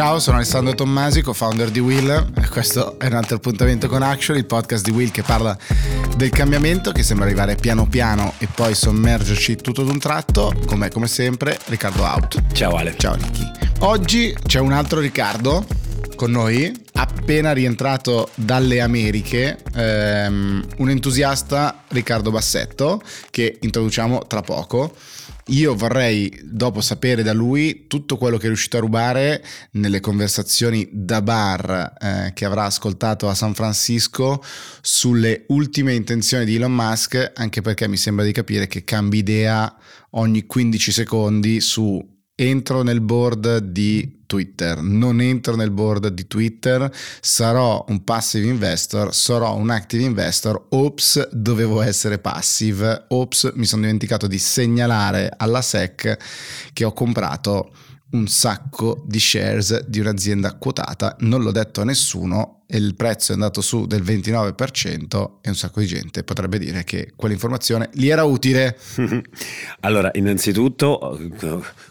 Ciao, sono Alessandro Tommasi, co-founder di Will e questo è un altro appuntamento con Action, il podcast di Will che parla del cambiamento che sembra arrivare piano piano e poi sommergerci tutto d'un tratto, come, come sempre Riccardo Out. Ciao Ale. Ciao Ricky. Oggi c'è un altro Riccardo con noi, appena rientrato dalle Americhe, ehm, un entusiasta Riccardo Bassetto che introduciamo tra poco. Io vorrei dopo sapere da lui tutto quello che è riuscito a rubare nelle conversazioni da bar eh, che avrà ascoltato a San Francisco sulle ultime intenzioni di Elon Musk, anche perché mi sembra di capire che cambi idea ogni 15 secondi su entro nel board di Twitter, non entro nel board di Twitter, sarò un passive investor, sarò un active investor, ops, dovevo essere passive, ops, mi sono dimenticato di segnalare alla SEC che ho comprato un sacco di shares di un'azienda quotata, non l'ho detto a nessuno il prezzo è andato su del 29% e un sacco di gente potrebbe dire che quell'informazione gli era utile. allora, innanzitutto,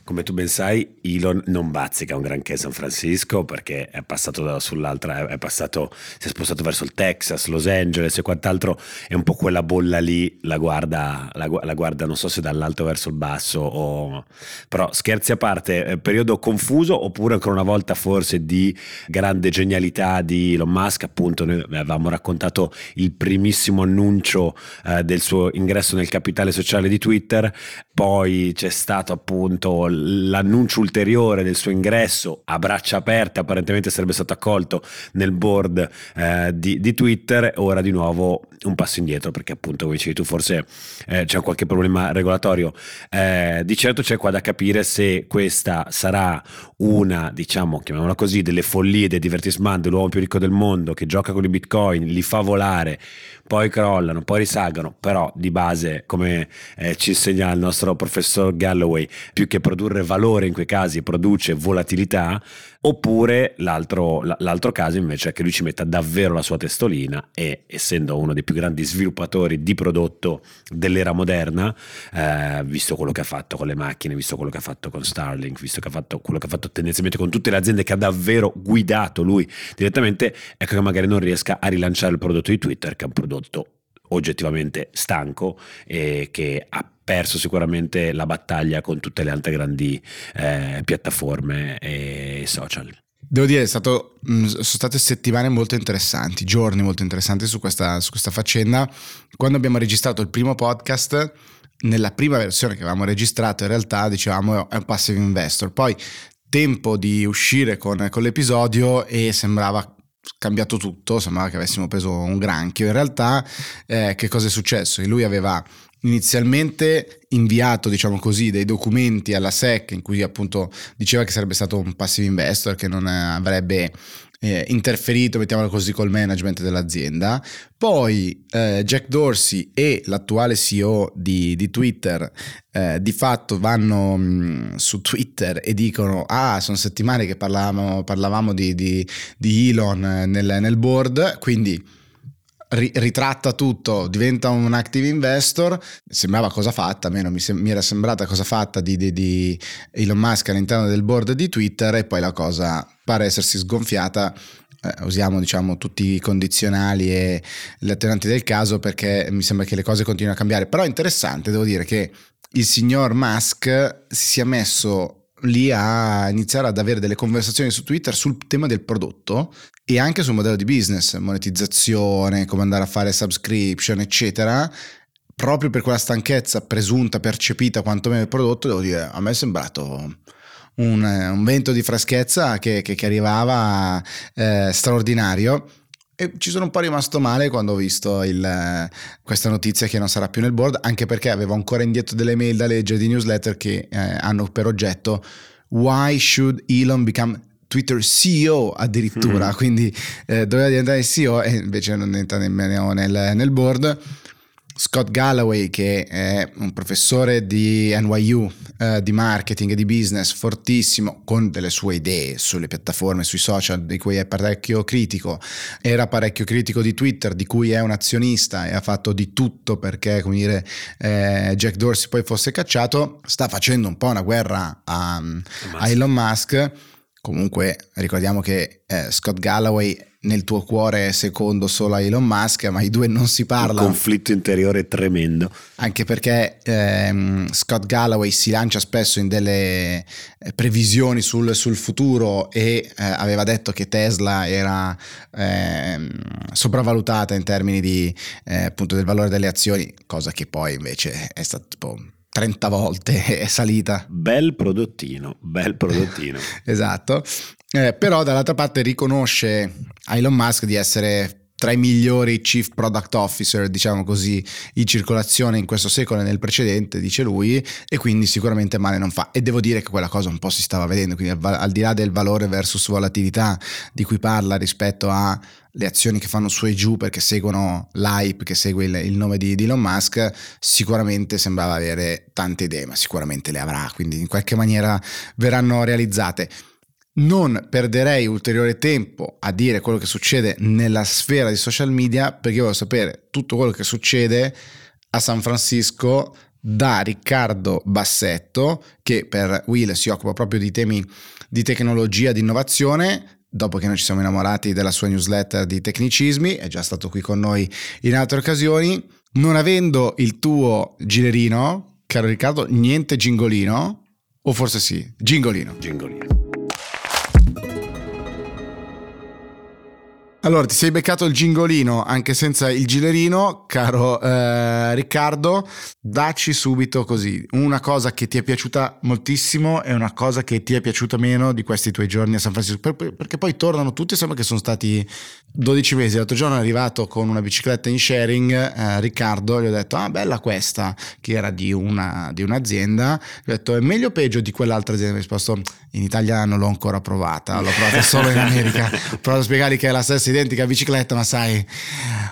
come tu ben sai, Elon non bazzica un granché San Francisco perché è passato sull'altra, è passato, si è spostato verso il Texas, Los Angeles e quant'altro, è un po' quella bolla lì, la guarda, la, la guarda non so se dall'alto verso il basso o... però scherzi a parte, periodo confuso oppure ancora una volta forse di grande genialità di Elon Elon Musk, appunto noi avevamo raccontato il primissimo annuncio eh, del suo ingresso nel capitale sociale di Twitter, poi c'è stato appunto l'annuncio ulteriore del suo ingresso a braccia aperte, apparentemente sarebbe stato accolto nel board eh, di, di, Twitter, ora di nuovo un passo indietro perché appunto come dicevi tu forse eh, c'è qualche problema regolatorio. Eh, di certo c'è qua da capire se questa sarà una, diciamo, chiamiamola così, delle follie del divertissement dell'uomo più ricco del mondo che gioca con i bitcoin, li fa volare, poi crollano, poi risalgono, però di base, come eh, ci insegna il nostro professor Galloway, più che produrre valore in quei casi produce volatilità, oppure l'altro, l'altro caso invece è che lui ci metta davvero la sua testolina e essendo uno dei più grandi sviluppatori di prodotto dell'era moderna, eh, visto quello che ha fatto con le macchine, visto quello che ha fatto con Starlink, visto che ha fatto quello che ha fatto tendenzialmente con tutte le aziende che ha davvero guidato lui direttamente, ecco che magari non riesca a rilanciare il prodotto di Twitter, che è un prodotto oggettivamente stanco e che ha perso sicuramente la battaglia con tutte le altre grandi eh, piattaforme e social. Devo dire, stato, mm, sono state settimane molto interessanti, giorni molto interessanti su questa, su questa faccenda. Quando abbiamo registrato il primo podcast, nella prima versione che avevamo registrato, in realtà dicevamo è un passive investor. Poi tempo di uscire con, con l'episodio e sembrava cambiato tutto, sembrava che avessimo preso un granchio. In realtà, eh, che cosa è successo? Lui aveva inizialmente inviato, diciamo così, dei documenti alla SEC in cui appunto diceva che sarebbe stato un passive investor, che non avrebbe eh, interferito, mettiamolo così, col management dell'azienda. Poi eh, Jack Dorsey e l'attuale CEO di, di Twitter eh, di fatto vanno mh, mm, su Twitter e dicono ah sono settimane che parlavamo, parlavamo di, di, di Elon nel, nel board, quindi ritratta tutto, diventa un active investor, sembrava cosa fatta, almeno mi, sem- mi era sembrata cosa fatta di, di, di, Elon Musk all'interno del board di Twitter e poi la cosa pare essersi sgonfiata. Eh, usiamo diciamo tutti i condizionali e le attenanti del caso perché mi sembra che le cose continuino a cambiare però è interessante devo dire che il signor Musk si sia messo lì a iniziare ad avere delle conversazioni su Twitter sul tema del prodotto e anche sul modello di business, monetizzazione, come andare a fare subscription, eccetera. Proprio per quella stanchezza presunta, percepita quantomeno del prodotto, devo dire, a me è sembrato un, un vento di freschezza che, che, che arrivava eh, straordinario e ci sono un po' rimasto male quando ho visto il, questa notizia che non sarà più nel board, anche perché avevo ancora indietro delle mail da leggere di newsletter che eh, hanno per oggetto Why should Elon become Twitter CEO addirittura? Mm-hmm. Quindi eh, doveva diventare CEO e invece non entra nemmeno nel, nel board. Scott Galloway, che è un professore di NYU eh, di marketing e di business fortissimo, con delle sue idee sulle piattaforme, sui social, di cui è parecchio critico, era parecchio critico di Twitter, di cui è un azionista e ha fatto di tutto perché, come dire, eh, Jack Dorsey poi fosse cacciato, sta facendo un po' una guerra a, a Elon Musk. Comunque ricordiamo che eh, Scott Galloway nel tuo cuore è secondo solo a Elon Musk, ma i due non si parlano. Un conflitto interiore tremendo. Anche perché ehm, Scott Galloway si lancia spesso in delle eh, previsioni sul, sul futuro e eh, aveva detto che Tesla era eh, sopravvalutata in termini di, eh, appunto del valore delle azioni, cosa che poi invece è stato tipo 30 volte è salita. Bel prodottino, bel prodottino. esatto. Eh, però dall'altra parte riconosce a Elon Musk di essere tra i migliori chief product officer, diciamo così, in circolazione in questo secolo e nel precedente, dice lui, e quindi sicuramente male non fa. E devo dire che quella cosa un po' si stava vedendo, quindi al, al di là del valore versus volatilità di cui parla rispetto alle azioni che fanno su e giù perché seguono l'hype che segue il, il nome di, di, Elon Musk, sicuramente sembrava avere tante idee, ma sicuramente le avrà, quindi in qualche maniera verranno realizzate non perderei ulteriore tempo a dire quello che succede nella sfera di social media perché voglio sapere tutto quello che succede a San Francisco da Riccardo Bassetto che per Will si occupa proprio di temi di tecnologia, di innovazione dopo che noi ci siamo innamorati della sua newsletter di tecnicismi, è già stato qui con noi in altre occasioni. Non avendo il tuo gilerino, caro Riccardo, niente gingolino, o forse sì, gingolino. Gingolino. Allora, ti sei beccato il gingolino anche senza il gilerino, caro eh, Riccardo. Dacci subito così una cosa che ti è piaciuta moltissimo e una cosa che ti è piaciuta meno di questi tuoi giorni a San Francisco. perché poi tornano tutti, sembra che sono stati 12 mesi. L'altro giorno è arrivato con una bicicletta in sharing, eh, Riccardo, gli ho detto, ah bella questa, che era di, una, di un'azienda. Gli ho detto, è meglio o peggio di quell'altra azienda? Mi ha risposto, in Italia non l'ho ancora provata, l'ho provata solo in America. Ho provato a spiegargli che è la stessa identica bicicletta, ma sai,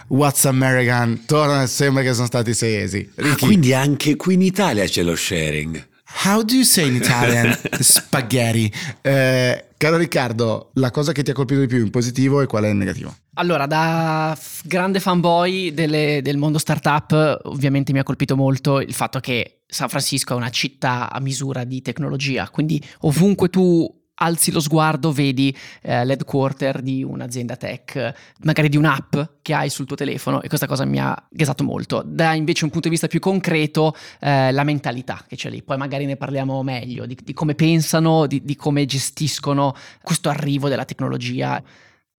what's American? Torna e sembra che sono stati seiesi. Ah, quindi anche qui in Italia c'è lo sharing. How do you say in Italian spaghetti? Eh, caro Riccardo, la cosa che ti ha colpito di più in positivo e qual è in negativo? Allora, da grande fanboy delle, del mondo startup, ovviamente mi ha colpito molto il fatto che San Francisco è una città a misura di tecnologia, quindi ovunque tu alzi lo sguardo, vedi eh, l'headquarter di un'azienda tech, magari di un'app che hai sul tuo telefono e questa cosa mi ha gasato molto. Da invece un punto di vista più concreto, eh, la mentalità che c'è lì, poi magari ne parliamo meglio, di, di come pensano, di, di come gestiscono questo arrivo della tecnologia.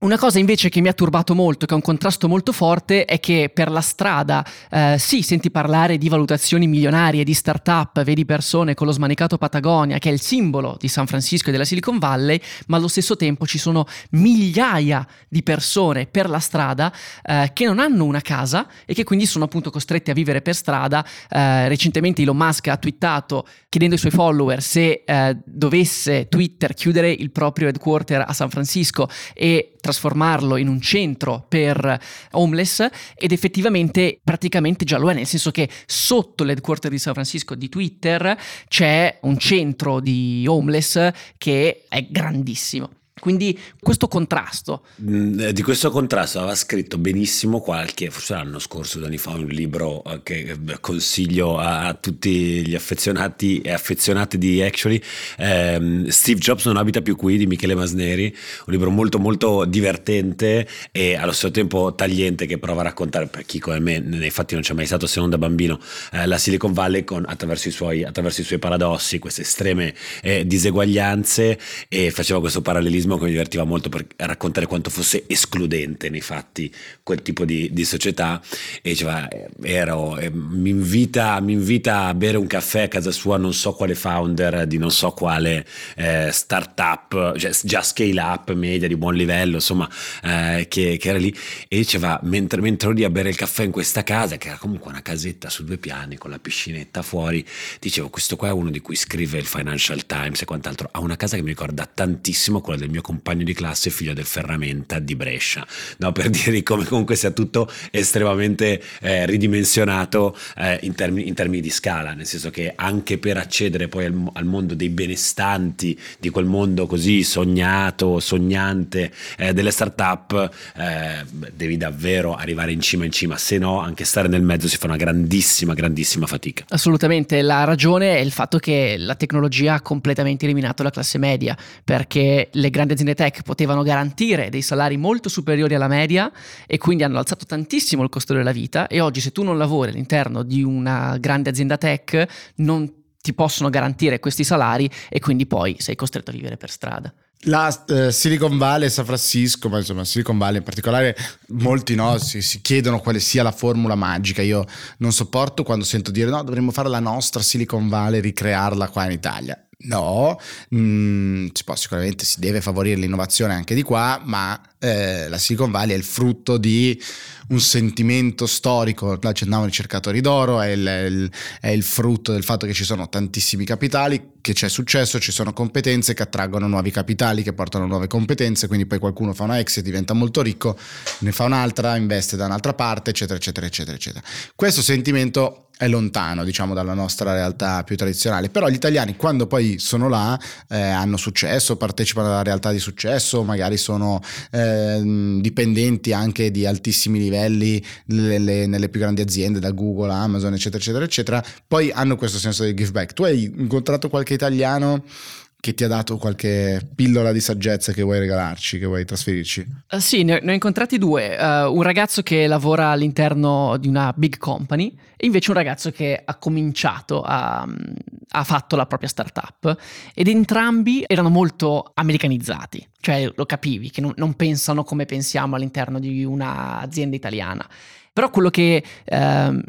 Una cosa invece che mi ha turbato molto, che è un contrasto molto forte, è che per la strada eh, sì, senti parlare di valutazioni milionarie, di start-up, vedi persone con lo smanicato Patagonia, che è il simbolo di San Francisco e della Silicon Valley, ma allo stesso tempo ci sono migliaia di persone per la strada eh, che non hanno una casa e che quindi sono appunto costretti a vivere per strada. Eh, recentemente Elon Musk ha twittato chiedendo ai suoi follower se eh, dovesse Twitter chiudere il proprio headquarter a San Francisco e trasformarlo in un centro per homeless ed effettivamente praticamente già lo è, nel senso che sotto l'headquarter di San Francisco di Twitter c'è un centro di homeless che è grandissimo. Quindi questo contrasto. Mm, eh, di questo contrasto aveva scritto benissimo qualche, forse l'anno scorso, anni fa, un libro eh, che eh, consiglio a, tutti gli affezionati e affezionate di Actually, ehm, Steve Jobs non abita più qui di Michele Masneri, un libro molto molto divertente e allo stesso tempo tagliente che prova a raccontare per chi come me, nei fatti non c'è mai stato se non da bambino, eh, la Silicon Valley con, attraverso, i suoi, attraverso, i suoi, paradossi, queste estreme eh, diseguaglianze e faceva questo parallelismo che mi divertiva molto per raccontare quanto fosse escludente nei fatti quel tipo di, di società e diceva eh, ero, eh, mi, invita, mi, invita, a bere un caffè a casa sua non so quale founder di non so quale eh, startup cioè già scale up media di buon livello insomma eh, che, che, era lì e diceva mentre, mentre ero lì a bere il caffè in questa casa che era comunque una casetta su due piani con la piscinetta fuori dicevo questo qua è uno di cui scrive il Financial Times e quant'altro ha una casa che mi ricorda tantissimo quella del mio mio compagno di classe figlio del Ferramenta di Brescia, no? per dire come comunque sia tutto estremamente eh, ridimensionato eh, in, termini, in, termini, di scala, nel senso che anche per accedere poi al, al mondo dei benestanti, di quel mondo così sognato, sognante eh, delle start-up, eh, devi davvero arrivare in cima in cima, se no anche stare nel mezzo si fa una grandissima, grandissima fatica. Assolutamente, la ragione è il fatto che la tecnologia ha completamente eliminato la classe media, perché le grandi aziende tech potevano garantire dei salari molto superiori alla media e quindi hanno alzato tantissimo il costo della vita e oggi se tu non lavori all'interno di una grande azienda tech non ti possono garantire questi salari e quindi poi sei costretto a vivere per strada. La eh, Silicon Valley, San Francisco, ma insomma Silicon Valley in particolare, molti no, si, si, chiedono quale sia la formula magica. Io non sopporto quando sento dire no, dovremmo fare la nostra Silicon Valley, ricrearla qua in Italia. No, mm, si può, sicuramente si deve favorire l'innovazione anche di qua, ma eh, la Silicon Valley è il frutto di un sentimento storico, là accennavo ricercatori d'oro, è il, è, il, è il, frutto del fatto che ci sono tantissimi capitali, che c'è successo, ci sono competenze che attraggono nuovi capitali, che portano nuove competenze, quindi poi qualcuno fa una exit, diventa molto ricco, ne fa un'altra, investe da un'altra parte, eccetera, eccetera, eccetera, eccetera. Questo sentimento è lontano, diciamo, dalla nostra realtà più tradizionale. Però gli italiani, quando poi sono là, eh, hanno successo, partecipano alla realtà di successo, magari sono eh, dipendenti anche di altissimi livelli nelle, nelle, più grandi aziende, da Google, Amazon, eccetera, eccetera, eccetera. Poi hanno questo senso di give back. Tu hai incontrato qualche italiano che ti ha dato qualche pillola di saggezza che vuoi regalarci, che vuoi trasferirci? Uh, sì, ne, ne, ho incontrati due. Uh, un ragazzo che lavora all'interno di una big company e invece un ragazzo che ha cominciato, a, ha fatto la propria startup ed entrambi erano molto americanizzati, cioè lo capivi, che non, non pensano come pensiamo all'interno di un'azienda italiana. Però quello che uh,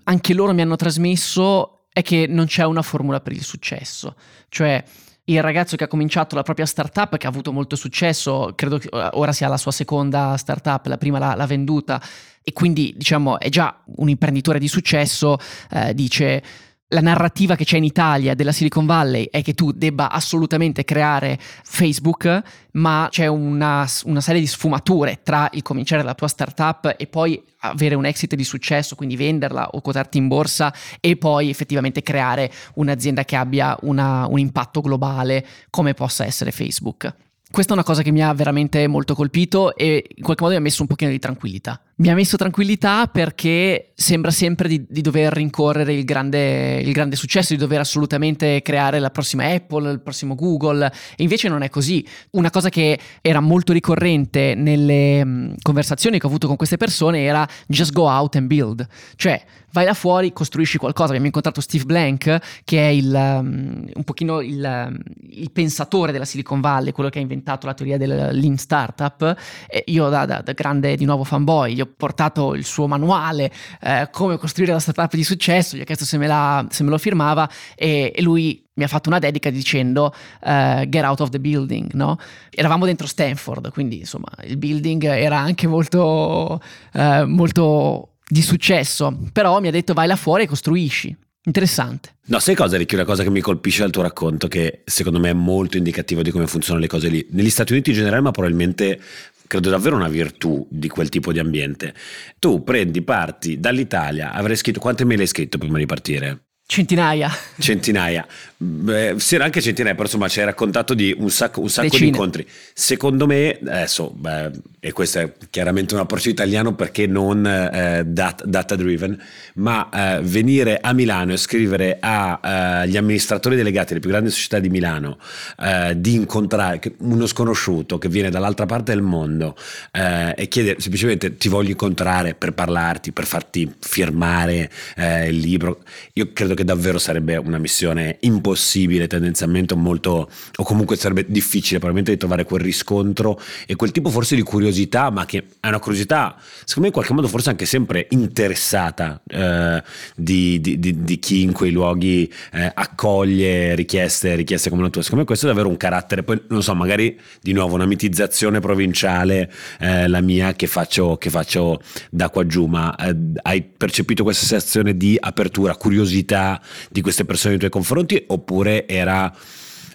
anche loro mi hanno trasmesso è che non c'è una formula per il successo, cioè il ragazzo che ha cominciato la propria startup, che ha avuto molto successo, credo che eh, ora sia la sua seconda startup, la prima l'ha, l'ha venduta e quindi diciamo è già un imprenditore di successo, eh, dice la narrativa che c'è in Italia della Silicon Valley è che tu debba assolutamente creare Facebook, ma c'è una, una, serie di sfumature tra il cominciare la tua startup e poi avere un exit di successo, quindi venderla o quotarti in borsa e poi effettivamente creare un'azienda che abbia una, un impatto globale come possa essere Facebook. Questa è una cosa che mi ha veramente molto colpito e in qualche modo mi ha messo un pochino di tranquillità. Mi ha messo tranquillità perché sembra sempre di, di dover rincorrere il grande, il grande, successo, di dover assolutamente creare la prossima Apple, il prossimo Google, e invece non è così. Una cosa che era molto ricorrente nelle mh, conversazioni che ho avuto con queste persone era just go out and build, cioè vai là fuori, costruisci qualcosa. Abbiamo incontrato Steve Blank, che è il, um, un pochino il, um, il, pensatore della Silicon Valley, quello che ha inventato la teoria del lean startup. E io da, da, da, grande di nuovo fanboy gli ho portato il suo manuale, eh, come costruire la startup di successo, gli ho chiesto se me, la, se me lo firmava e, e lui mi ha fatto una dedica dicendo uh, get out of the building, no? Eravamo dentro Stanford, quindi insomma il building era anche molto, uh, molto di successo, però mi ha detto vai là fuori e costruisci. Interessante. No, sai cosa, Ricky? Una cosa che mi colpisce dal tuo racconto, che secondo me è molto indicativo di come funzionano le cose lì. Negli Stati Uniti in generale, ma probabilmente credo davvero una virtù di quel tipo di ambiente. Tu prendi, parti dall'Italia, avrei scritto quante mail hai scritto prima di partire? Centinaia. Centinaia. Beh, sì, anche centinaia, però insomma ci hai raccontato di un sacco, un sacco di incontri. Secondo me, adesso, beh, e questo è chiaramente un approccio italiano perché non eh, data, data, driven, ma eh, venire a Milano e scrivere agli eh, amministratori delegati delle più grandi società di Milano eh, di incontrare uno sconosciuto che viene dall'altra parte del mondo eh, e chiedere semplicemente ti voglio incontrare per parlarti, per farti firmare eh, il libro, io credo che davvero sarebbe una missione impossibile tendenzialmente molto o comunque sarebbe difficile probabilmente di trovare quel riscontro e quel tipo forse di curiosità ma che è una curiosità secondo me in qualche modo forse anche sempre interessata eh, di, di, di, di, chi in quei luoghi eh, accoglie richieste, richieste come la tua. Secondo me questo è davvero un carattere. Poi non so magari di nuovo una mitizzazione provinciale eh, la mia che faccio, che faccio da qua giù ma eh, hai percepito questa sensazione di apertura curiosità di queste persone nei tuoi confronti oppure era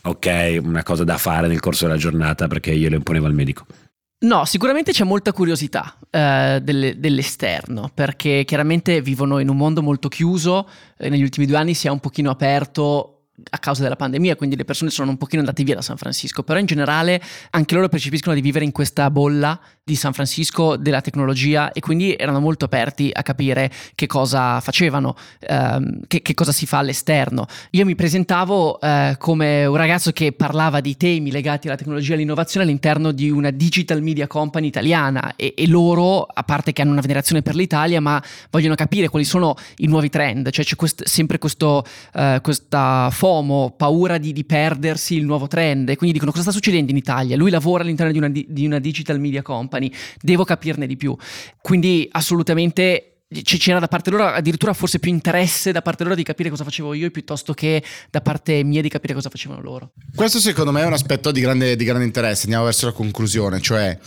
ok, una cosa da fare nel corso della giornata perché io lo imponevo al medico. No, sicuramente c'è molta curiosità eh, delle, dell'esterno, perché chiaramente vivono in un mondo molto chiuso, eh, negli ultimi due anni si è un pochino aperto a causa della pandemia, quindi le persone sono un pochino andate via da San Francisco, però in generale anche loro percepiscono di vivere in questa bolla di San Francisco della tecnologia e quindi erano molto aperti a capire che cosa facevano, ehm, che, che, cosa si fa all'esterno. Io mi presentavo eh, come un ragazzo che parlava di temi legati alla tecnologia e all'innovazione all'interno di una digital media company italiana e, e loro, a parte che hanno una venerazione per l'Italia, ma vogliono capire quali sono i nuovi trend, cioè c'è quest- sempre questo, eh, questa FOMO, paura di, di, perdersi il nuovo trend e quindi dicono cosa sta succedendo in Italia? Lui lavora all'interno di una, di una digital media company, devo capirne di più. Quindi assolutamente c'era da parte loro addirittura forse più interesse da parte loro di capire cosa facevo io piuttosto che da parte mia di capire cosa facevano loro. Questo secondo me è un aspetto di grande, di grande interesse, andiamo verso la conclusione, cioè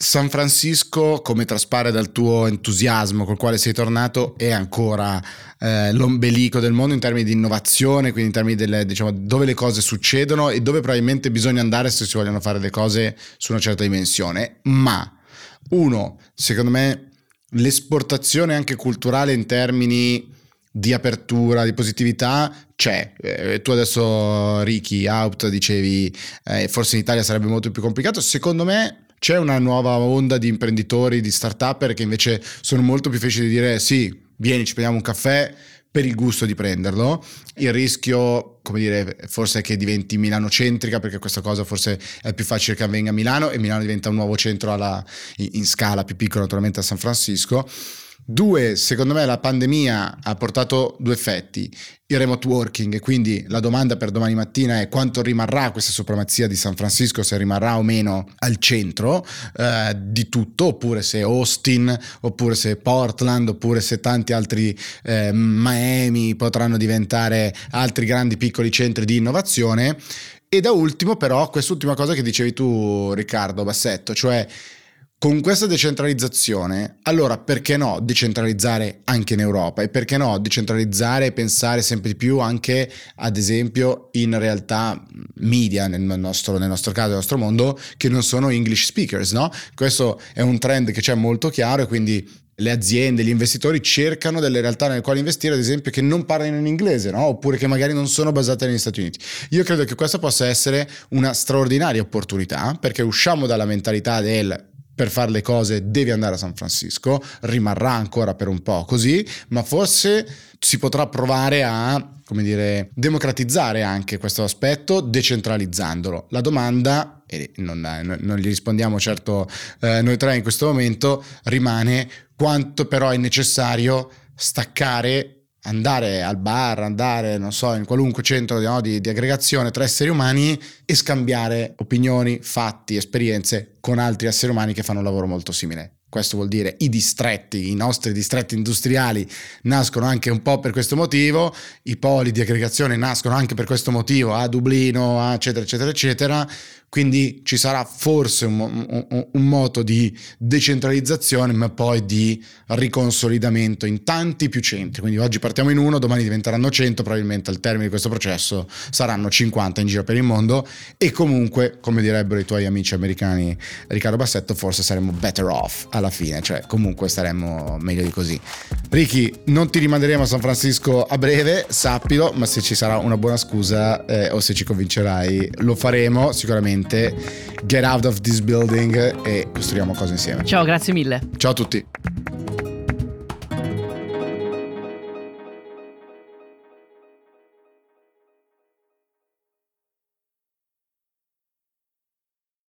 San Francisco, come traspare dal tuo entusiasmo col quale sei tornato, è ancora eh, l'ombelico del mondo in termini di innovazione, quindi in termini delle, diciamo, dove le cose succedono e dove probabilmente bisogna andare se si vogliono fare le cose su una certa dimensione. Ma, uno, secondo me, l'esportazione anche culturale in termini di apertura, di positività c'è. Eh, tu adesso, Ricky, out, dicevi, eh, forse in Italia sarebbe molto più complicato. Secondo me c'è una nuova onda di imprenditori, di start-up che invece sono molto più facili di dire sì, vieni, ci prendiamo un caffè per il gusto di prenderlo. Il rischio, come dire, forse è che diventi Milano-centrica, perché questa cosa forse è più facile che avvenga a Milano e Milano diventa un nuovo centro alla, in, in scala più piccola naturalmente a San Francisco Due, secondo me la pandemia ha portato due effetti. Il remote working, quindi la domanda per domani mattina è quanto rimarrà questa supremazia di San Francisco, se rimarrà o meno al centro eh, di tutto, oppure se Austin, oppure se Portland, oppure se tanti altri eh, Miami potranno diventare altri grandi piccoli centri di innovazione. E da ultimo però quest'ultima cosa che dicevi tu Riccardo Bassetto, cioè con questa decentralizzazione, allora perché no decentralizzare anche in Europa e perché no decentralizzare e pensare sempre di più anche ad esempio in realtà media nel nostro, nel nostro caso, nel nostro mondo, che non sono English speakers, no? Questo è un trend che c'è molto chiaro e quindi le aziende, gli investitori cercano delle realtà nelle quali investire, ad esempio, che non parlano in inglese, no? oppure che magari non sono basate negli Stati Uniti. Io credo che questa possa essere una straordinaria opportunità perché usciamo dalla mentalità del per fare le cose devi andare a San Francisco, rimarrà ancora per un po' così, ma forse si potrà provare a come dire, democratizzare anche questo aspetto decentralizzandolo. La domanda, e non, non gli rispondiamo certo eh, noi tre in questo momento, rimane quanto però è necessario staccare andare al bar, andare, non so, in qualunque centro no, di, di, aggregazione tra esseri umani e scambiare opinioni, fatti, esperienze con altri esseri umani che fanno un lavoro molto simile. Questo vuol dire i distretti, i nostri distretti industriali nascono anche un po' per questo motivo, i poli di aggregazione nascono anche per questo motivo, a Dublino, eccetera, eccetera, eccetera quindi ci sarà forse un, un, un, moto di decentralizzazione, ma poi di riconsolidamento in tanti più centri. Quindi oggi partiamo in uno, domani diventeranno 100, probabilmente al termine di questo processo saranno 50 in giro per il mondo e comunque, come direbbero i tuoi amici americani Riccardo Bassetto, forse saremmo better off alla fine, cioè comunque staremmo meglio di così. Ricky, non ti rimanderemo a San Francisco a breve, sappilo, ma se ci sarà una buona scusa eh, o se ci convincerai, lo faremo sicuramente get out of this building e costruiamo cose insieme. Ciao, grazie mille. Ciao a tutti.